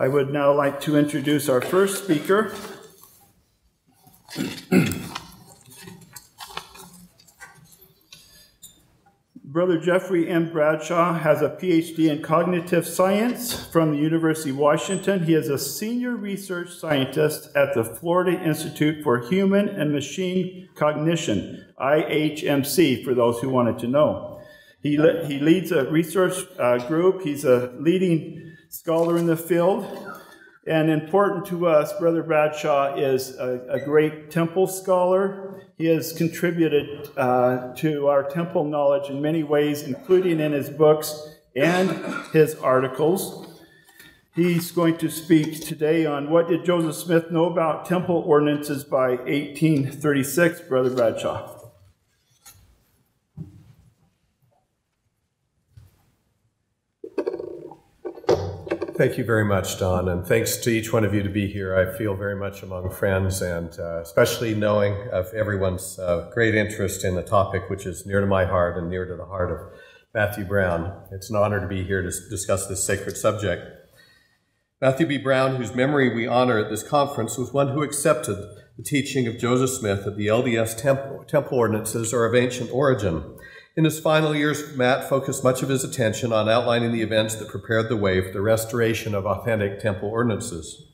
I would now like to introduce our first speaker. Brother Jeffrey M. Bradshaw has a PhD in cognitive science from the University of Washington. He is a senior research scientist at the Florida Institute for Human and Machine Cognition, IHMC, for those who wanted to know. He, le- he leads a research uh, group. He's a leading scholar in the field. And important to us, Brother Bradshaw is a, a great temple scholar. He has contributed uh, to our temple knowledge in many ways, including in his books and his articles. He's going to speak today on what did Joseph Smith know about temple ordinances by 1836, Brother Bradshaw. Thank you very much, Don, and thanks to each one of you to be here. I feel very much among friends, and uh, especially knowing of everyone's uh, great interest in the topic, which is near to my heart and near to the heart of Matthew Brown. It's an honor to be here to discuss this sacred subject. Matthew B. Brown, whose memory we honor at this conference, was one who accepted the teaching of Joseph Smith that the LDS temple ordinances are of ancient origin in his final years, Matt focused much of his attention on outlining the events that prepared the way for the restoration of authentic temple ordinances.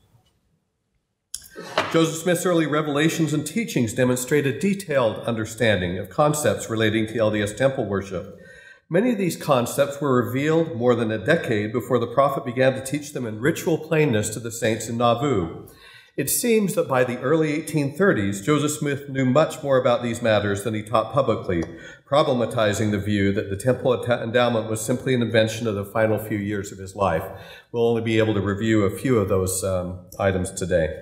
Joseph Smith's early revelations and teachings demonstrate a detailed understanding of concepts relating to LDS temple worship. Many of these concepts were revealed more than a decade before the prophet began to teach them in ritual plainness to the saints in Nauvoo. It seems that by the early 1830s, Joseph Smith knew much more about these matters than he taught publicly, problematizing the view that the temple endowment was simply an invention of the final few years of his life. We'll only be able to review a few of those um, items today.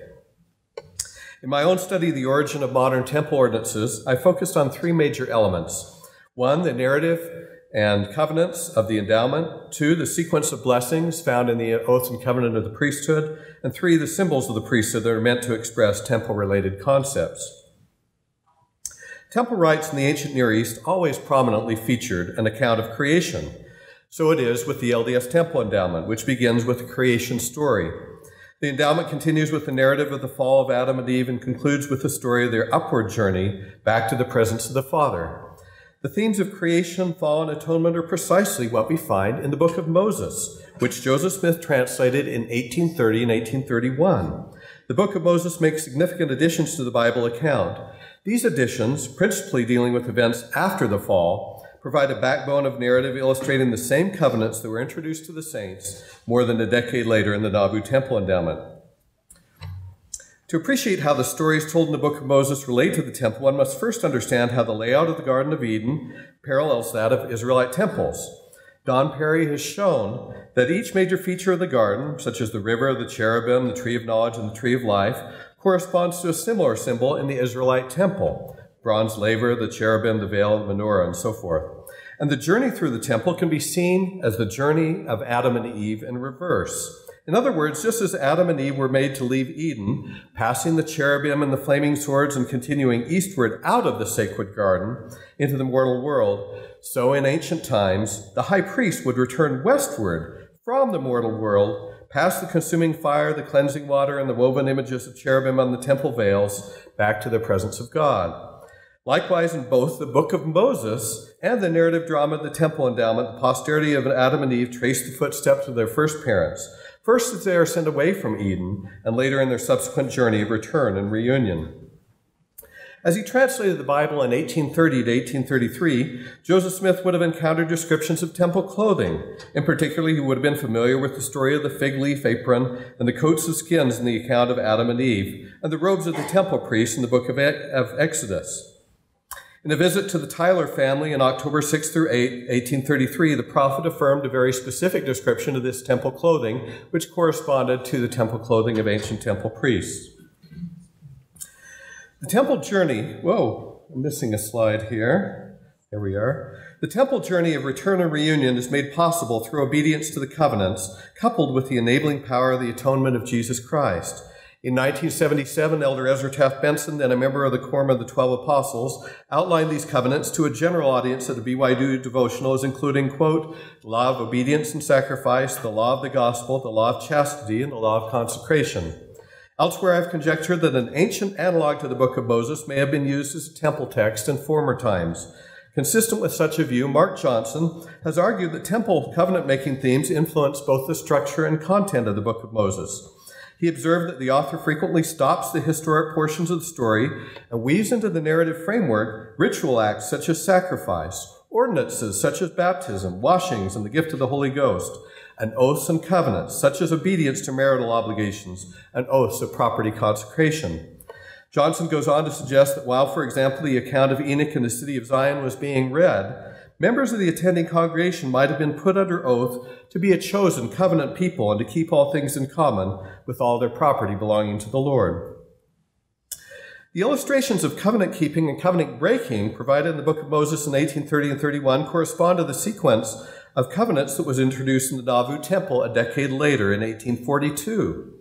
In my own study of the origin of modern temple ordinances, I focused on three major elements. One, the narrative and covenants of the endowment. Two, the sequence of blessings found in the oath and covenant of the priesthood. And three, the symbols of the priesthood that are meant to express temple related concepts. Temple rites in the ancient Near East always prominently featured an account of creation. So it is with the LDS Temple Endowment, which begins with the creation story. The endowment continues with the narrative of the fall of Adam and Eve and concludes with the story of their upward journey back to the presence of the Father. The themes of creation, fall, and atonement are precisely what we find in the book of Moses, which Joseph Smith translated in 1830 and 1831. The book of Moses makes significant additions to the Bible account. These additions, principally dealing with events after the fall, provide a backbone of narrative illustrating the same covenants that were introduced to the saints more than a decade later in the Nauvoo Temple Endowment. To appreciate how the stories told in the book of Moses relate to the temple, one must first understand how the layout of the Garden of Eden parallels that of Israelite temples. Don Parry has shown that each major feature of the garden, such as the river, the cherubim, the tree of knowledge, and the tree of life, corresponds to a similar symbol in the Israelite temple bronze laver, the cherubim, the veil, the menorah, and so forth. And the journey through the temple can be seen as the journey of Adam and Eve in reverse. In other words, just as Adam and Eve were made to leave Eden, passing the cherubim and the flaming swords and continuing eastward out of the sacred garden into the mortal world, so in ancient times, the high priest would return westward from the mortal world, past the consuming fire, the cleansing water, and the woven images of cherubim on the temple veils, back to the presence of God. Likewise, in both the book of Moses and the narrative drama of the temple endowment, the posterity of Adam and Eve trace the footsteps of their first parents First, as they are sent away from Eden, and later in their subsequent journey of return and reunion. As he translated the Bible in 1830 to 1833, Joseph Smith would have encountered descriptions of temple clothing. In particular, he would have been familiar with the story of the fig leaf apron and the coats of skins in the account of Adam and Eve, and the robes of the temple priests in the book of, Exodus. In a visit to the Tyler family in October 6 through 8, 1833, the prophet affirmed a very specific description of this temple clothing, which corresponded to the temple clothing of ancient temple priests. The temple journey, whoa, I'm missing a slide here. There we are. The temple journey of return and reunion is made possible through obedience to the covenants, coupled with the enabling power of the atonement of Jesus Christ. In 1977, Elder Ezra Taft Benson, then a member of the Quorum of the Twelve Apostles, outlined these covenants to a general audience at the BYU devotional as including, quote, the law of obedience and sacrifice, the law of the gospel, the law of chastity, and the law of consecration. Elsewhere, I've conjectured that an ancient analog to the Book of Moses may have been used as a temple text in former times. Consistent with such a view, Mark Johnson has argued that temple covenant making themes influence both the structure and content of the Book of Moses. He observed that the author frequently stops the historic portions of the story and weaves into the narrative framework ritual acts such as sacrifice, ordinances such as baptism, washings, and the gift of the Holy Ghost, and oaths and covenants such as obedience to marital obligations and oaths of property consecration. Johnson goes on to suggest that while, for example, the account of Enoch in the city of Zion was being read, members of the attending congregation might have been put under oath to be a chosen covenant people and to keep all things in common with all their property belonging to the Lord. The illustrations of covenant keeping and covenant breaking provided in the book of Moses in 1830 and 31 correspond to the sequence of covenants that was introduced in the Nauvoo Temple a decade later in 1842.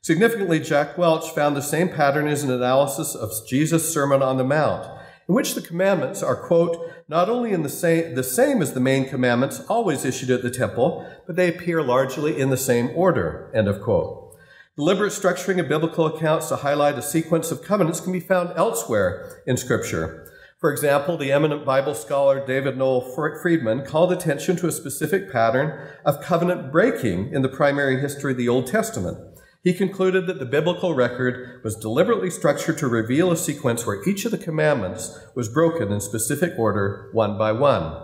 Significantly, Jack Welch found the same pattern as an analysis of Jesus' Sermon on the Mount, in which the commandments are, quote, not only in the same, the same as the main commandments always issued at the temple, but they appear largely in the same order, end of quote. Deliberate structuring of biblical accounts to highlight a sequence of covenants can be found elsewhere in Scripture. For example, the eminent Bible scholar David Noel Freedman called attention to a specific pattern of covenant breaking in the primary history of the Old Testament. He concluded that the biblical record was deliberately structured to reveal a sequence where each of the commandments was broken in specific order, one by one.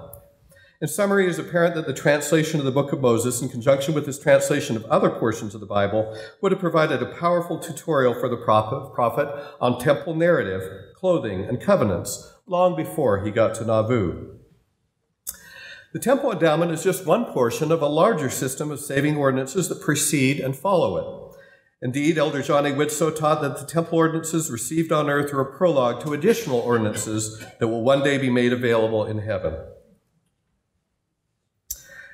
In summary, it is apparent that the translation of the book of Moses, in conjunction with his translation of other portions of the Bible, would have provided a powerful tutorial for the prophet, on temple narrative, clothing, and covenants long before he got to Nauvoo. The temple endowment is just one portion of a larger system of saving ordinances that precede and follow it. Indeed, Elder John A. Widtsoe taught that the temple ordinances received on earth are a prologue to additional ordinances that will one day be made available in heaven.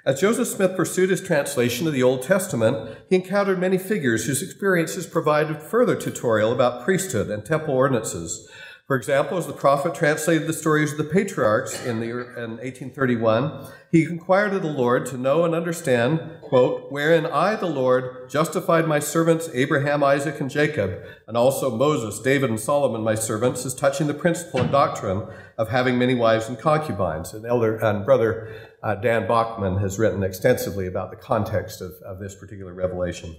As Joseph Smith pursued his translation of the Old Testament, he encountered many figures whose experiences provided further tutorial about priesthood and temple ordinances. For example, as the prophet translated the stories of the patriarchs in, the, in 1831, he inquired of the Lord to know and understand, quote, wherein I, the Lord, justified my servants Abraham, Isaac, and Jacob, and also Moses, David, and Solomon, my servants, as touching the principle and doctrine of having many wives and concubines. And elder and brother uh, Dan Bachman has written extensively about the context of, of this particular revelation.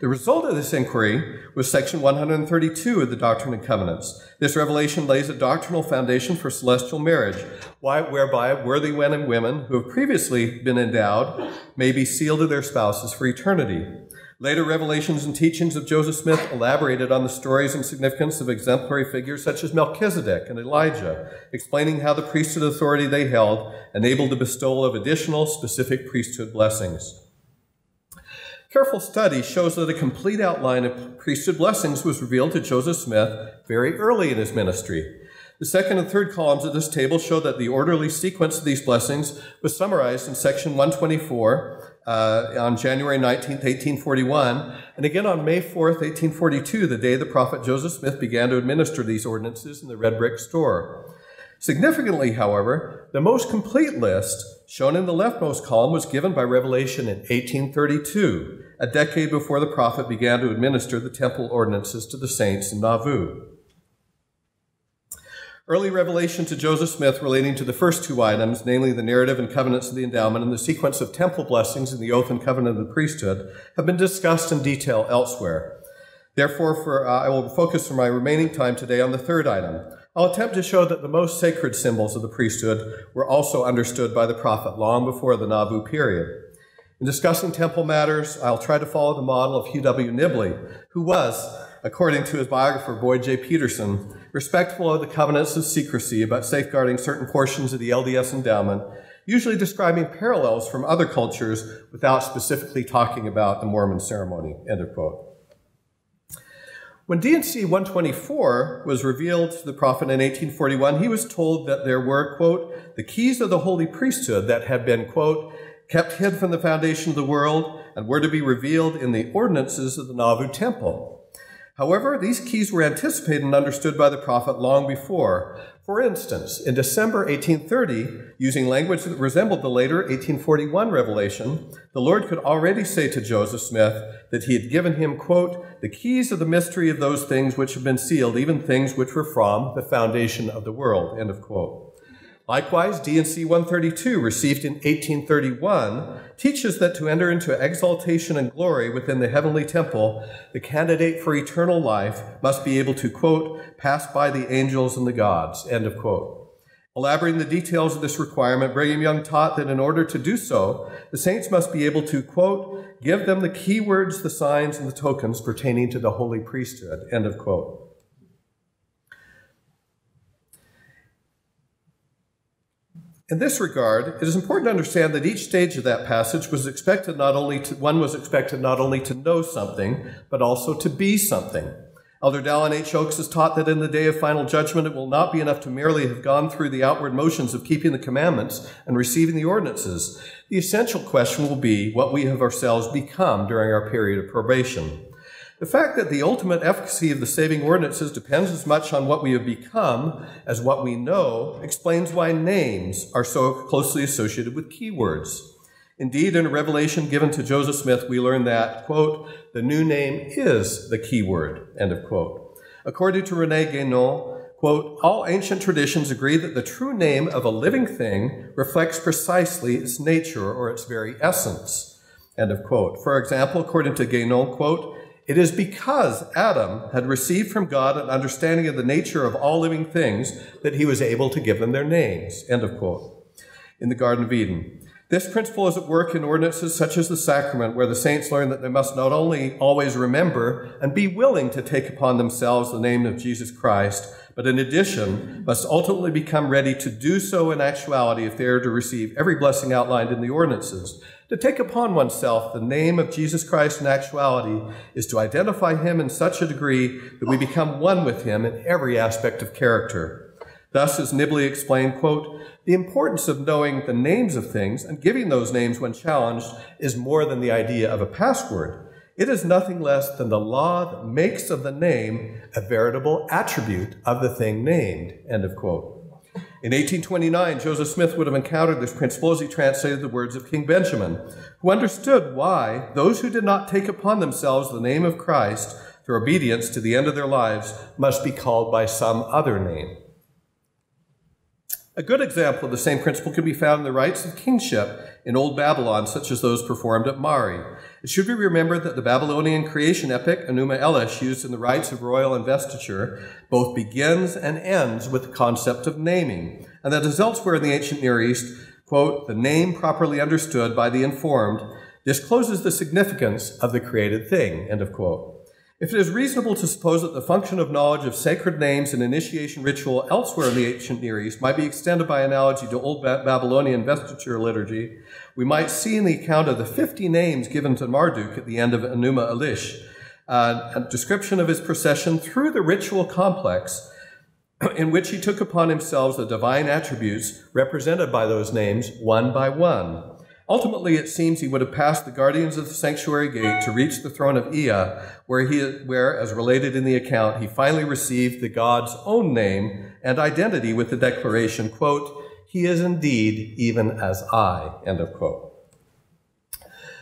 The result of this inquiry was section 132 of the Doctrine and Covenants. This revelation lays a doctrinal foundation for celestial marriage, whereby worthy men and women who have previously been endowed may be sealed to their spouses for eternity. Later revelations and teachings of Joseph Smith elaborated on the stories and significance of exemplary figures such as Melchizedek and Elijah, explaining how the priesthood authority they held enabled the bestowal of additional specific priesthood blessings. Careful study shows that a complete outline of priesthood blessings was revealed to Joseph Smith very early in his ministry. The second and third columns of this table show that the orderly sequence of these blessings was summarized in section 124 uh, on January 19, 1841, and again on May 4, 1842, the day the prophet Joseph Smith began to administer these ordinances in the red brick store. Significantly, however, the most complete list, shown in the leftmost column, was given by Revelation in 1832, a decade before the prophet began to administer the temple ordinances to the saints in Nauvoo. Early revelation to Joseph Smith relating to the first two items, namely the narrative and covenants of the endowment and the sequence of temple blessings and the oath and covenant of the priesthood, have been discussed in detail elsewhere. Therefore, for, uh, I will focus for my remaining time today on the third item. I'll attempt to show that the most sacred symbols of the priesthood were also understood by the prophet long before the Nauvoo period. In discussing temple matters, I'll try to follow the model of Hugh W. Nibley, who was, according to his biographer Boyd J. Peterson, respectful of the covenants of secrecy about safeguarding certain portions of the LDS endowment, usually describing parallels from other cultures without specifically talking about the Mormon ceremony. End of quote. When D&C 124 was revealed to the prophet in 1841, he was told that there were, quote, the keys of the holy priesthood that had been, quote, kept hid from the foundation of the world and were to be revealed in the ordinances of the Nauvoo temple. However, these keys were anticipated and understood by the prophet long before. For instance, in December 1830, using language that resembled the later 1841 revelation, the Lord could already say to Joseph Smith that he had given him, quote, the keys of the mystery of those things which have been sealed, even things which were from the foundation of the world, end of quote. Likewise, D&C 132, received in 1831, teaches that to enter into exaltation and glory within the heavenly temple, the candidate for eternal life must be able to, quote, pass by the angels and the gods, end of quote. Elaborating the details of this requirement, Brigham Young taught that in order to do so, the saints must be able to, quote, give them the key words, the signs, and the tokens pertaining to the holy priesthood, end of quote. In this regard, it is important to understand that each stage of that passage was expected not only to, one was expected not only to know something, but also to be something. Elder Dallin H. Oaks has taught that in the day of final judgment, it will not be enough to merely have gone through the outward motions of keeping the commandments and receiving the ordinances. The essential question will be what we have ourselves become during our period of probation. The fact that the ultimate efficacy of the saving ordinances depends as much on what we have become as what we know explains why names are so closely associated with keywords. Indeed, in a revelation given to Joseph Smith, we learn that, quote, the new name is the keyword, end of quote. According to Rene Guénon, quote, all ancient traditions agree that the true name of a living thing reflects precisely its nature or its very essence, end of quote. For example, according to Guénon, quote, it is because Adam had received from God an understanding of the nature of all living things that he was able to give them their names. End of quote. In the Garden of Eden. This principle is at work in ordinances such as the sacrament, where the saints learn that they must not only always remember and be willing to take upon themselves the name of Jesus Christ, but in addition must ultimately become ready to do so in actuality if they are to receive every blessing outlined in the ordinances. To take upon oneself the name of Jesus Christ in actuality is to identify him in such a degree that we become one with him in every aspect of character. Thus, as Nibley explained, quote, the importance of knowing the names of things and giving those names when challenged is more than the idea of a password. It is nothing less than the law that makes of the name a veritable attribute of the thing named. End of quote. In 1829, Joseph Smith would have encountered this principle as he translated the words of King Benjamin, who understood why those who did not take upon themselves the name of Christ through obedience to the end of their lives must be called by some other name. A good example of the same principle can be found in the rites of kingship in Old Babylon, such as those performed at Mari. It should be remembered that the Babylonian creation epic, Enuma Elish, used in the rites of royal investiture, both begins and ends with the concept of naming, and that as elsewhere in the ancient Near East, quote, the name properly understood by the informed discloses the significance of the created thing, end of quote. If it is reasonable to suppose that the function of knowledge of sacred names and initiation ritual elsewhere in the ancient Near East might be extended by analogy to Old Babylonian vestiture liturgy, we might see in the account of the 50 names given to Marduk at the end of Enuma Elish uh, a description of his procession through the ritual complex in which he took upon himself the divine attributes represented by those names one by one. Ultimately, it seems he would have passed the guardians of the sanctuary gate to reach the throne of Ea, where, he, where, as related in the account, he finally received the God's own name and identity with the declaration, quote, He is indeed even as I, end of quote.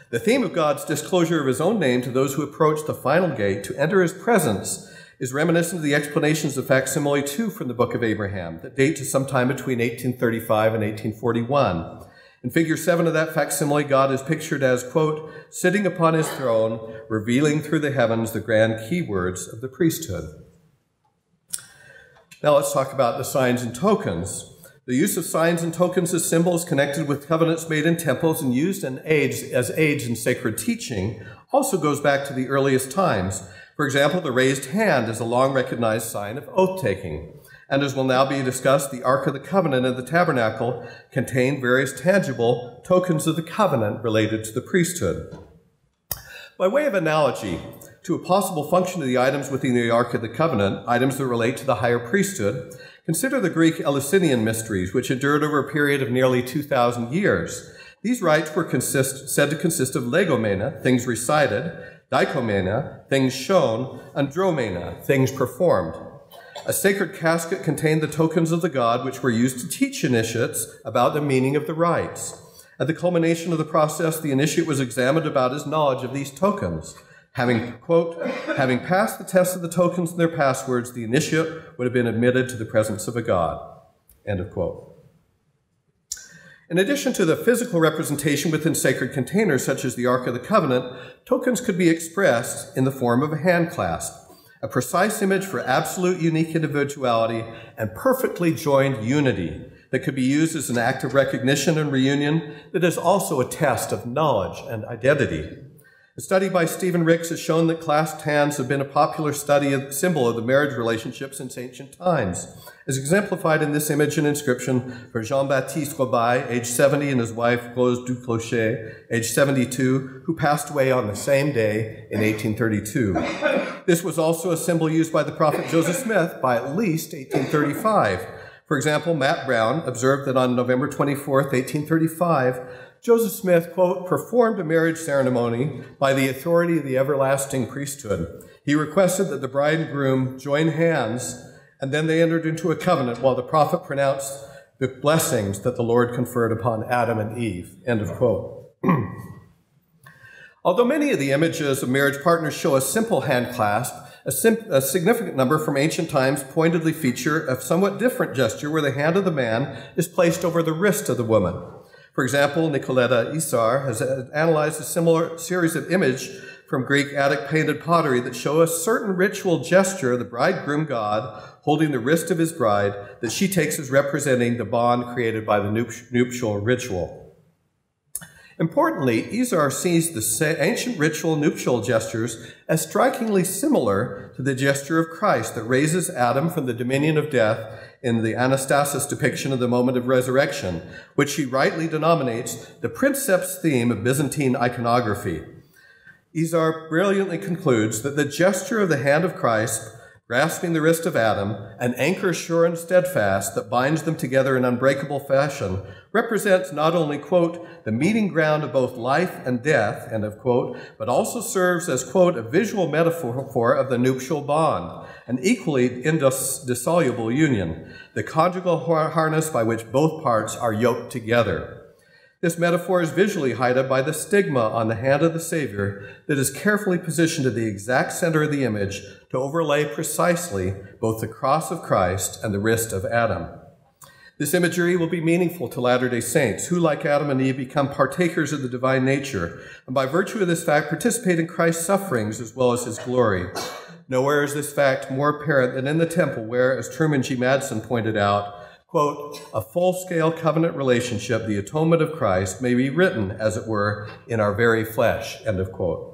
The theme of God's disclosure of his own name to those who approach the final gate to enter his presence is reminiscent of the explanations of facsimile 2 from the book of Abraham that date to sometime between 1835 and 1841. In figure seven of that facsimile, God is pictured as, quote, sitting upon his throne, revealing through the heavens the grand keywords of the priesthood. Now let's talk about the signs and tokens. The use of signs and tokens as symbols connected with covenants made in temples and used in aids, as aids in sacred teaching also goes back to the earliest times. For example, the raised hand is a long recognized sign of oath taking and as will now be discussed, the Ark of the Covenant and the tabernacle contained various tangible tokens of the covenant related to the priesthood. By way of analogy, to a possible function of the items within the Ark of the Covenant, items that relate to the higher priesthood, consider the Greek Eleusinian mysteries, which endured over a period of nearly 2,000 years. These rites were consist, said to consist of legomena, things recited, deiknymena, things shown, andromena, things performed. A sacred casket contained the tokens of the god which were used to teach initiates about the meaning of the rites. At the culmination of the process, the initiate was examined about his knowledge of these tokens. Having, quote, having passed the test of the tokens and their passwords, the initiate would have been admitted to the presence of a god. End of quote. In addition to the physical representation within sacred containers, such as the Ark of the Covenant, tokens could be expressed in the form of a hand clasp, a precise image for absolute unique individuality and perfectly joined unity that could be used as an act of recognition and reunion that is also a test of knowledge and identity. A study by Stephen Ricks has shown that clasped hands have been a popular study of, symbol of the marriage relationship since ancient times, as exemplified in this image and inscription for Jean-Baptiste Robaille, age 70, and his wife Rose Duclochet, age 72, who passed away on the same day in 1832. This was also a symbol used by the prophet Joseph Smith by at least 1835. For example, Matt Brown observed that on November 24, 1835, Joseph Smith, quote, performed a marriage ceremony by the authority of the everlasting priesthood. He requested that the bride and groom join hands, and then they entered into a covenant while the prophet pronounced the blessings that the Lord conferred upon Adam and Eve. End of quote. Although many of the images of marriage partners show a simple hand clasp, a, a, significant number from ancient times pointedly feature a somewhat different gesture where the hand of the man is placed over the wrist of the woman. For example, Nicoletta Isar has analyzed a similar series of images from Greek Attic painted pottery that show a certain ritual gesture of the bridegroom god holding the wrist of his bride that she takes as representing the bond created by the nuptial ritual. Importantly, Isar sees the ancient ritual nuptial gestures as strikingly similar to the gesture of Christ that raises Adam from the dominion of death in the Anastasis depiction of the moment of resurrection, which he rightly denominates the princeps theme of Byzantine iconography. Isar brilliantly concludes that the gesture of the hand of Christ grasping the wrist of Adam, an anchor sure and steadfast that binds them together in unbreakable fashion, represents not only, quote, the meeting ground of both life and death, end of quote, but also serves as, quote, a visual metaphor of the nuptial bond, an equally indissoluble union, the conjugal harness by which both parts are yoked together. This metaphor is visually highlighted by the stigma on the hand of the Savior that is carefully positioned at the exact center of the image to overlay precisely both the cross of Christ and the wrist of Adam. This imagery will be meaningful to Latter day Saints, who, like Adam and Eve, become partakers of the divine nature, and by virtue of this fact, participate in Christ's sufferings as well as his glory. Nowhere is this fact more apparent than in the temple, where, as Truman G. Madsen pointed out, quote, a full scale covenant relationship, the atonement of Christ, may be written, as it were, in our very flesh, end of quote.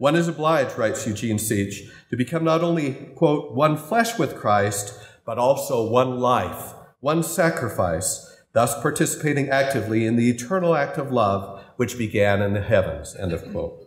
One is obliged, writes Eugene Seaich, to become not only, quote, one flesh with Christ, but also one life, one sacrifice, thus participating actively in the eternal act of love which began in the heavens, end of quote.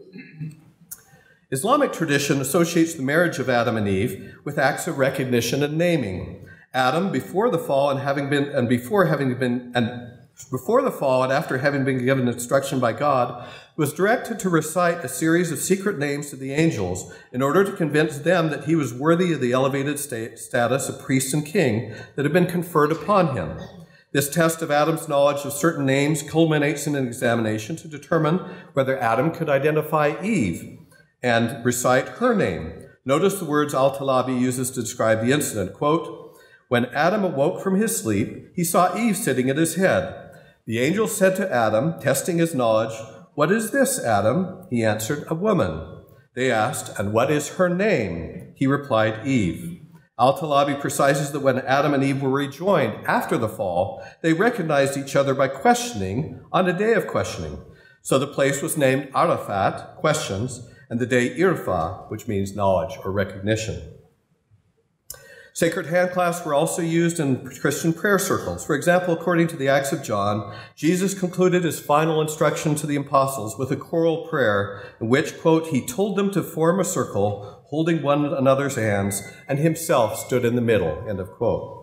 Islamic tradition associates the marriage of Adam and Eve with acts of recognition and naming. Adam, before the fall and having been and before having been and before the fall and after having been given instruction by God, was directed to recite a series of secret names to the angels in order to convince them that he was worthy of the elevated state, status of priest and king that had been conferred upon him. This test of Adam's knowledge of certain names culminates in an examination to determine whether Adam could identify Eve and recite her name. Notice the words Al-Tha'labi uses to describe the incident. Quote, when Adam awoke from his sleep, he saw Eve sitting at his head. The angel said to Adam, testing his knowledge, What is this, Adam? He answered, A woman. They asked, And what is her name? He replied, Eve. Al Tha'labi precises that when Adam and Eve were rejoined after the fall, they recognized each other by questioning on a day of questioning. So the place was named Arafat, questions, and the day Irfa, which means knowledge or recognition. Sacred handclasps were also used in Christian prayer circles. For example, according to the Acts of John, Jesus concluded his final instruction to the apostles with a choral prayer in which, quote, he told them to form a circle, holding one another's hands, and himself stood in the middle, end of quote.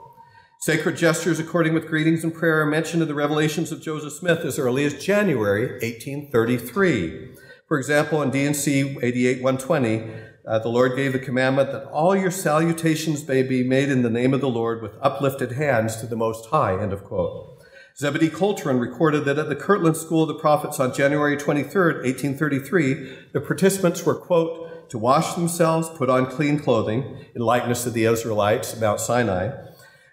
Sacred gestures according with greetings and prayer are mentioned in the revelations of Joseph Smith as early as January 1833. For example, in D&C 88 120, uh, the Lord gave the commandment that all your salutations may be made in the name of the Lord with uplifted hands to the Most High, end of quote. Zebedee Coltrin recorded that at the Kirtland School of the Prophets on January 23, 1833, the participants were, quote, to wash themselves, put on clean clothing, in likeness to the Israelites at Mount Sinai,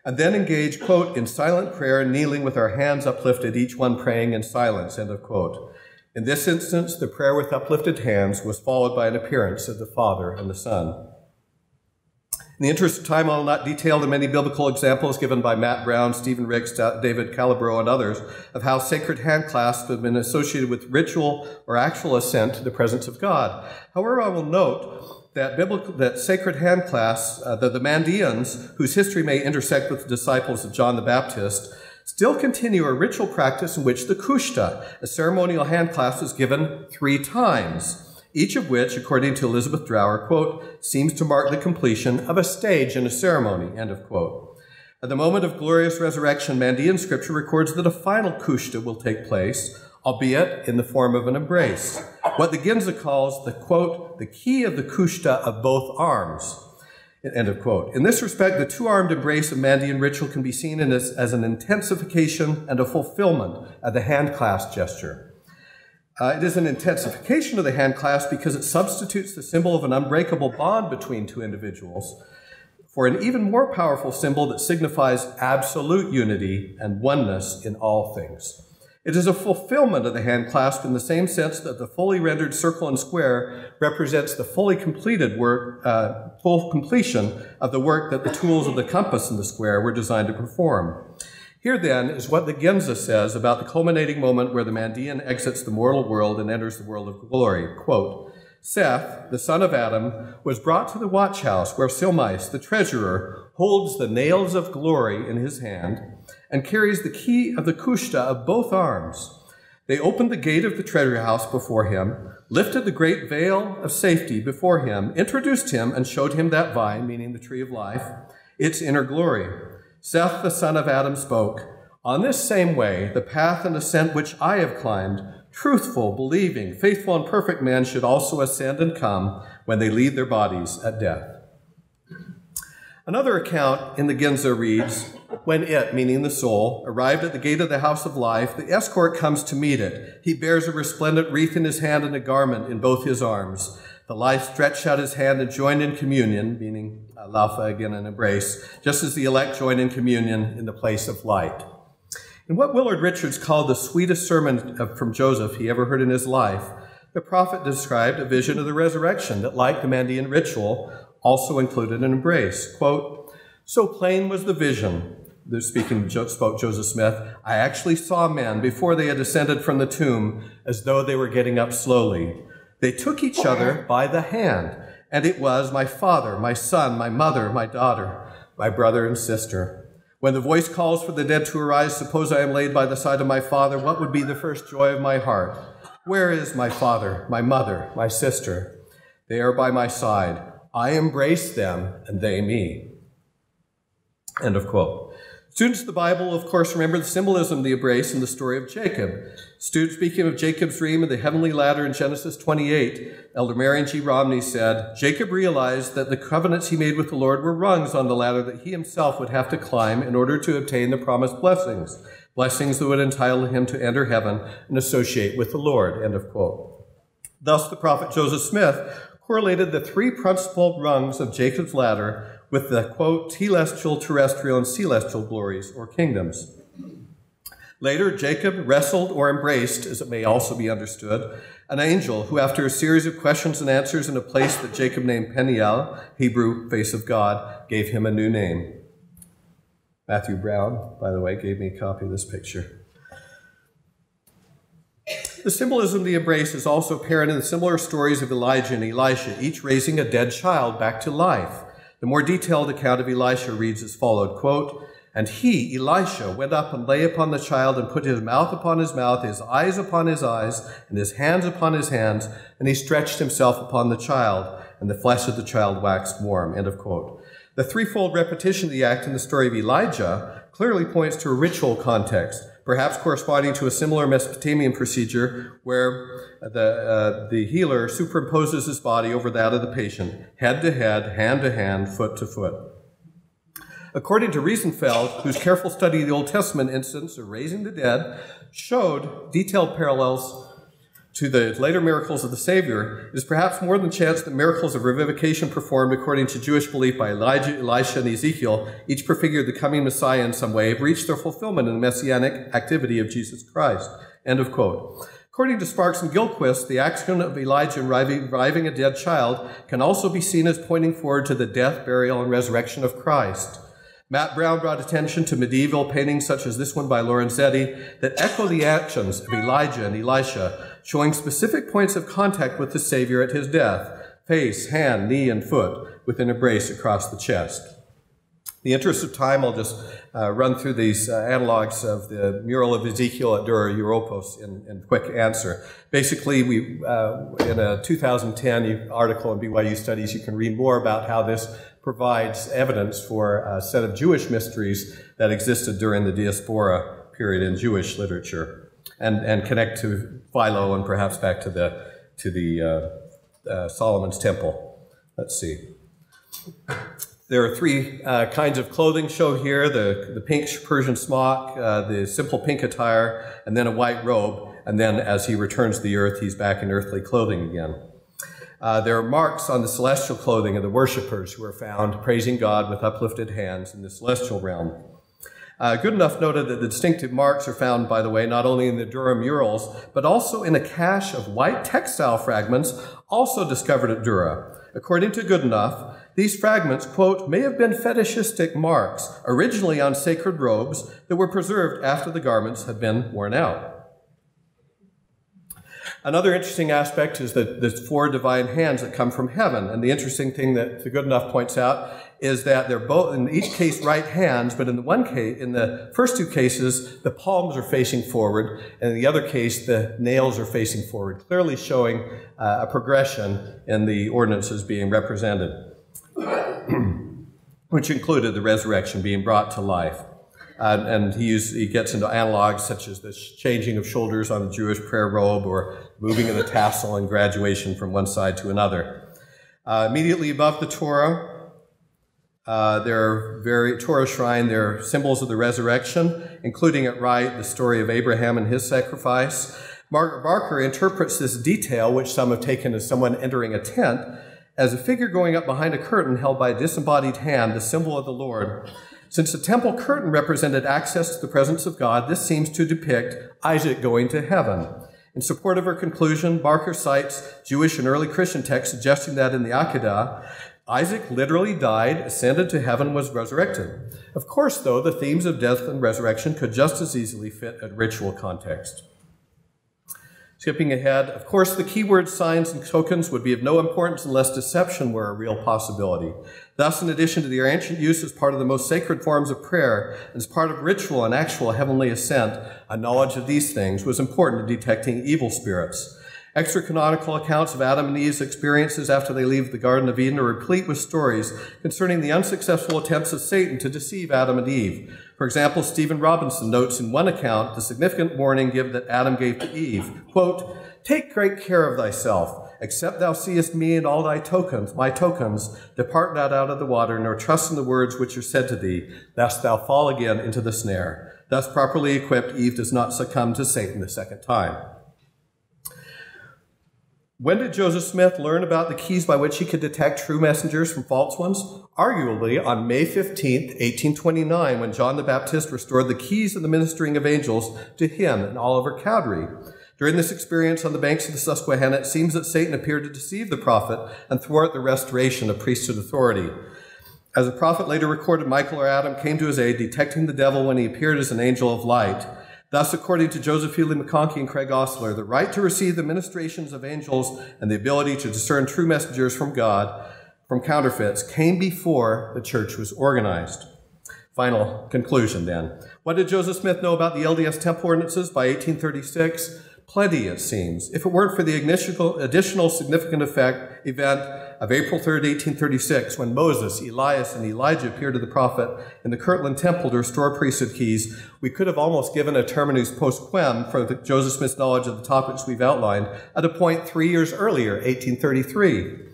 and then engage, quote, in silent prayer, kneeling with our hands uplifted, each one praying in silence, end of quote. In this instance, the prayer with uplifted hands was followed by an appearance of the Father and the Son. In the interest of time, I'll not detail the many biblical examples given by Matt Brown, Stephen Ricks, David Calabro, and others of how sacred hand clasps have been associated with ritual or actual ascent to the presence of God. However, I will note that biblical, that sacred hand clasps, uh, the, the Mandeans, whose history may intersect with the disciples of John the Baptist, still continue a ritual practice in which the kushta, a ceremonial hand clasp, is given three times each of which, according to Elizabeth Drower, quote, seems to mark the completion of a stage in a ceremony, end of quote. At the moment of glorious resurrection, Mandean scripture records that a final kushta will take place, albeit in the form of an embrace. What the Ginza calls the quote, the key of the kushta of both arms, end of quote. In this respect, the two-armed embrace of Mandean ritual can be seen as, as an intensification and a fulfillment of the hand clasp gesture. Uh, it is an intensification of the hand clasp because it substitutes the symbol of an unbreakable bond between two individuals for an even more powerful symbol that signifies absolute unity and oneness in all things. It is a fulfillment of the hand clasp in the same sense that the fully rendered circle and square represents the fully completed work, uh, full completion of the work that the tools of the compass and the square were designed to perform. Here, then, is what the Ginza says about the culminating moment where the Mandean exits the mortal world and enters the world of glory. Quote, Seth, the son of Adam, was brought to the watch house where Silmais, the treasurer, holds the nails of glory in his hand and carries the key of the kushta of both arms. They opened the gate of the treasury house before him, lifted the great veil of safety before him, introduced him, and showed him that vine, meaning the tree of life, its inner glory. Seth, the son of Adam, spoke, On this same way, the path and ascent which I have climbed, truthful, believing, faithful, and perfect men should also ascend and come when they leave their bodies at death. Another account in the Ginza reads, When it, meaning the soul, arrived at the gate of the house of life, the escort comes to meet it. He bears a resplendent wreath in his hand and a garment in both his arms. The life stretched out his hand and joined in communion, meaning uh, laufa again an embrace, just as the elect join in communion in the place of light. In what Willard Richards called the sweetest sermon from Joseph he ever heard in his life, the prophet described a vision of the resurrection that, like the Mandean ritual, also included an embrace. Quote, So plain was the vision, speaking spoke Joseph Smith, I actually saw men before they had descended from the tomb as though they were getting up slowly. They took each other by the hand, and it was my father, my son, my mother, my daughter, my brother and sister. When the voice calls for the dead to arise, suppose I am laid by the side of my father, what would be the first joy of my heart? Where is my father, my mother, my sister? They are by my side. I embrace them, and they me. End of quote. Students of the Bible, of course, remember the symbolism of the embrace in the story of Jacob. Students speaking of Jacob's dream of the heavenly ladder in Genesis 28, Elder Marion G. Romney said, Jacob realized that the covenants he made with the Lord were rungs on the ladder that he himself would have to climb in order to obtain the promised blessings, blessings that would entitle him to enter heaven and associate with the Lord. End of quote. Thus, the prophet Joseph Smith correlated the three principal rungs of Jacob's ladder with the quote, telestial, terrestrial, and celestial glories or kingdoms. Later, Jacob wrestled or embraced, as it may also be understood, an angel who, after a series of questions and answers in a place that Jacob named Peniel, Hebrew face of God, gave him a new name. Matthew Brown, by the way, gave me a copy of this picture. The symbolism of the embrace is also apparent in the similar stories of Elijah and Elisha, each raising a dead child back to life. The more detailed account of Elisha reads as followed, quote, And he, Elisha, went up and lay upon the child and put his mouth upon his mouth, his eyes upon his eyes, and his hands upon his hands, and he stretched himself upon the child, and the flesh of the child waxed warm. End of quote. The threefold repetition of the act in the story of Elijah clearly points to a ritual context, perhaps corresponding to a similar Mesopotamian procedure where the, uh, the healer superimposes his body over that of the patient, head to head, hand to hand, foot to foot. According to Riesenfeld, whose careful study of the Old Testament instance of raising the dead showed detailed parallels to the later miracles of the Savior, it is perhaps more than chance that miracles of revivification performed according to Jewish belief by Elijah, Elisha, and Ezekiel, each prefigured the coming Messiah in some way, have reached their fulfillment in the messianic activity of Jesus Christ. End of quote. According to Sparks and Gillquist, the action of Elijah in reviving a dead child can also be seen as pointing forward to the death, burial, and resurrection of Christ. Matt Brown brought attention to medieval paintings such as this one by Lorenzetti that echo the actions of Elijah and Elisha, showing specific points of contact with the Savior at his death face, hand, knee, and foot, with an embrace across the chest. In the interest of time, I'll just uh, run through these uh, analogs of the mural of Ezekiel at Dura Europos in, in quick answer. Basically, we uh, in a 2010 article in BYU Studies, you can read more about how this provides evidence for a set of Jewish mysteries that existed during the diaspora period in Jewish literature, and, and connect to Philo and perhaps back to the to the uh, uh, Solomon's Temple. Let's see. There are three uh, kinds of clothing shown here: the the pink Persian smock, uh, the simple pink attire, and then a white robe. And then, as he returns to the earth, he's back in earthly clothing again. Uh, there are marks on the celestial clothing of the worshippers who are found praising God with uplifted hands in the celestial realm. Uh, Goodenough noted that the distinctive marks are found, by the way, not only in the Dura murals, but also in a cache of white textile fragments also discovered at Dura. According to Goodenough, these fragments, quote, may have been fetishistic marks originally on sacred robes that were preserved after the garments had been worn out. Another interesting aspect is that there's four divine hands that come from heaven. And the interesting thing that the Goodenough points out is that they're both, in each case, right hands, but in the one case, in the first two cases, the palms are facing forward, and in the other case, the nails are facing forward, clearly showing uh, a progression in the ordinances being represented, which included the resurrection being brought to life. Uh, and he, use, he gets into analogs such as the changing of shoulders on the Jewish prayer robe or moving of the tassel and graduation from one side to another. Uh, immediately above the Torah, uh, there are very Torah shrine. There are symbols of the resurrection, including at right the story of Abraham and his sacrifice. Margaret Barker interprets this detail, which some have taken as someone entering a tent, as a figure going up behind a curtain held by a disembodied hand, the symbol of the Lord. Since the temple curtain represented access to the presence of God, this seems to depict Isaac going to heaven. In support of her conclusion, Barker cites Jewish and early Christian texts suggesting that in the Akedah, Isaac literally died, ascended to heaven, was resurrected. Of course, though, the themes of death and resurrection could just as easily fit a ritual context. Skipping ahead, of course, the keyword signs and tokens would be of no importance unless deception were a real possibility. Thus, in addition to their ancient use as part of the most sacred forms of prayer, as part of ritual and actual heavenly ascent, a knowledge of these things was important in detecting evil spirits. Extra canonical accounts of Adam and Eve's experiences after they leave the Garden of Eden are replete with stories concerning the unsuccessful attempts of Satan to deceive Adam and Eve. For example, Stephen Robinson notes in one account the significant warning given that Adam gave to Eve, quote, Take great care of thyself, except thou seest me and all thy tokens, my tokens, depart not out of the water, nor trust in the words which are said to thee, lest thou fall again into the snare. Thus properly equipped, Eve does not succumb to Satan the second time. When did Joseph Smith learn about the keys by which he could detect true messengers from false ones? Arguably on May 15, 1829, when John the Baptist restored the keys of the ministering of angels to him and Oliver Cowdery. During this experience on the banks of the Susquehanna, it seems that Satan appeared to deceive the prophet and thwart the restoration of priesthood authority. As the prophet later recorded, Michael or Adam came to his aid, detecting the devil when he appeared as an angel of light. Thus, according to Joseph Fielding McConkie and Craig Ostler, the right to receive the ministrations of angels and the ability to discern true messengers from God from counterfeits came before the church was organized. Final conclusion then. What did Joseph Smith know about the LDS temple ordinances by 1836? Plenty, it seems. If it weren't for the additional significant effect, event of April 3rd, 1836, when Moses, Elias, and Elijah appeared to the prophet in the Kirtland Temple to restore priesthood keys, we could have almost given a terminus post quem for the, Joseph Smith's knowledge of the topics we've outlined at a point three years earlier, 1833.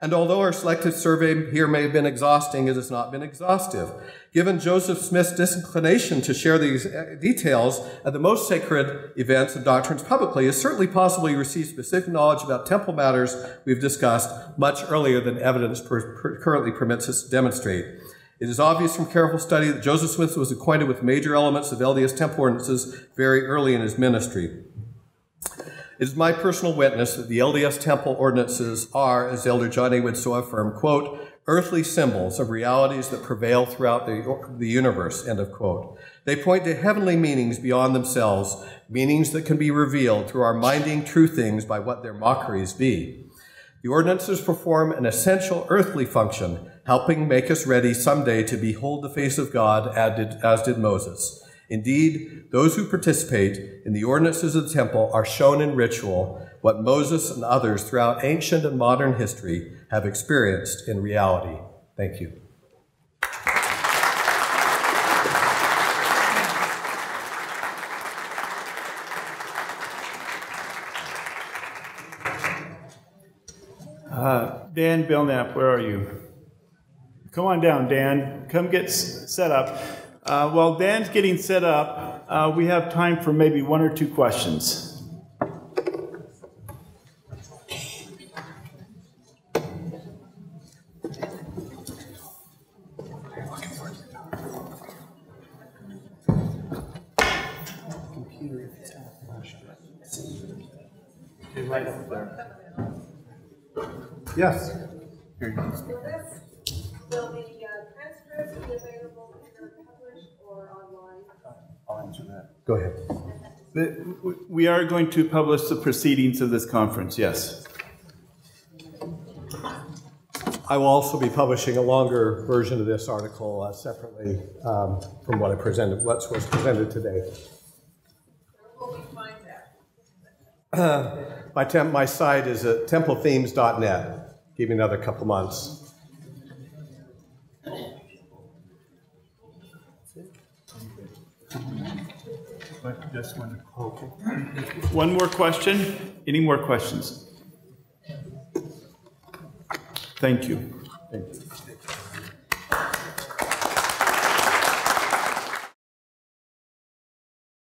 And although our selective survey here may have been exhausting, it has not been exhaustive. Given Joseph Smith's disinclination to share these uh, details at the most sacred events and doctrines publicly, it's certainly possible he received specific knowledge about temple matters we've discussed much earlier than evidence per, per currently permits us to demonstrate. It is obvious from careful study that Joseph Smith was acquainted with major elements of LDS temple ordinances very early in his ministry. It is my personal witness that the LDS temple ordinances are, as Elder John A. Widtsoe affirm, quote, earthly symbols of realities that prevail throughout the, the universe, end of quote. They point to heavenly meanings beyond themselves, meanings that can be revealed through our minding true things by what their mockeries be. The ordinances perform an essential earthly function, helping make us ready someday to behold the face of God as did, as did Moses. Indeed, those who participate in the ordinances of the temple are shown in ritual what Moses and others throughout ancient and modern history have experienced in reality. Thank you. Uh, Dan Belnap, where are you? Come on down, Dan. Come get set up. Uh, while Dan's getting set up, uh, we have time for maybe one or two questions. Yes. Here you go. Will the uh, transcripts be available I'll that. Go ahead. The- We are going to publish the proceedings of this conference, yes. I will also be publishing a longer version of this article uh, separately um, from what I presented, what was presented today. Where will we find that? My, temp, my site is at templethemes.net. Give me another couple months. One more question? Any more questions? Thank you. Thank you.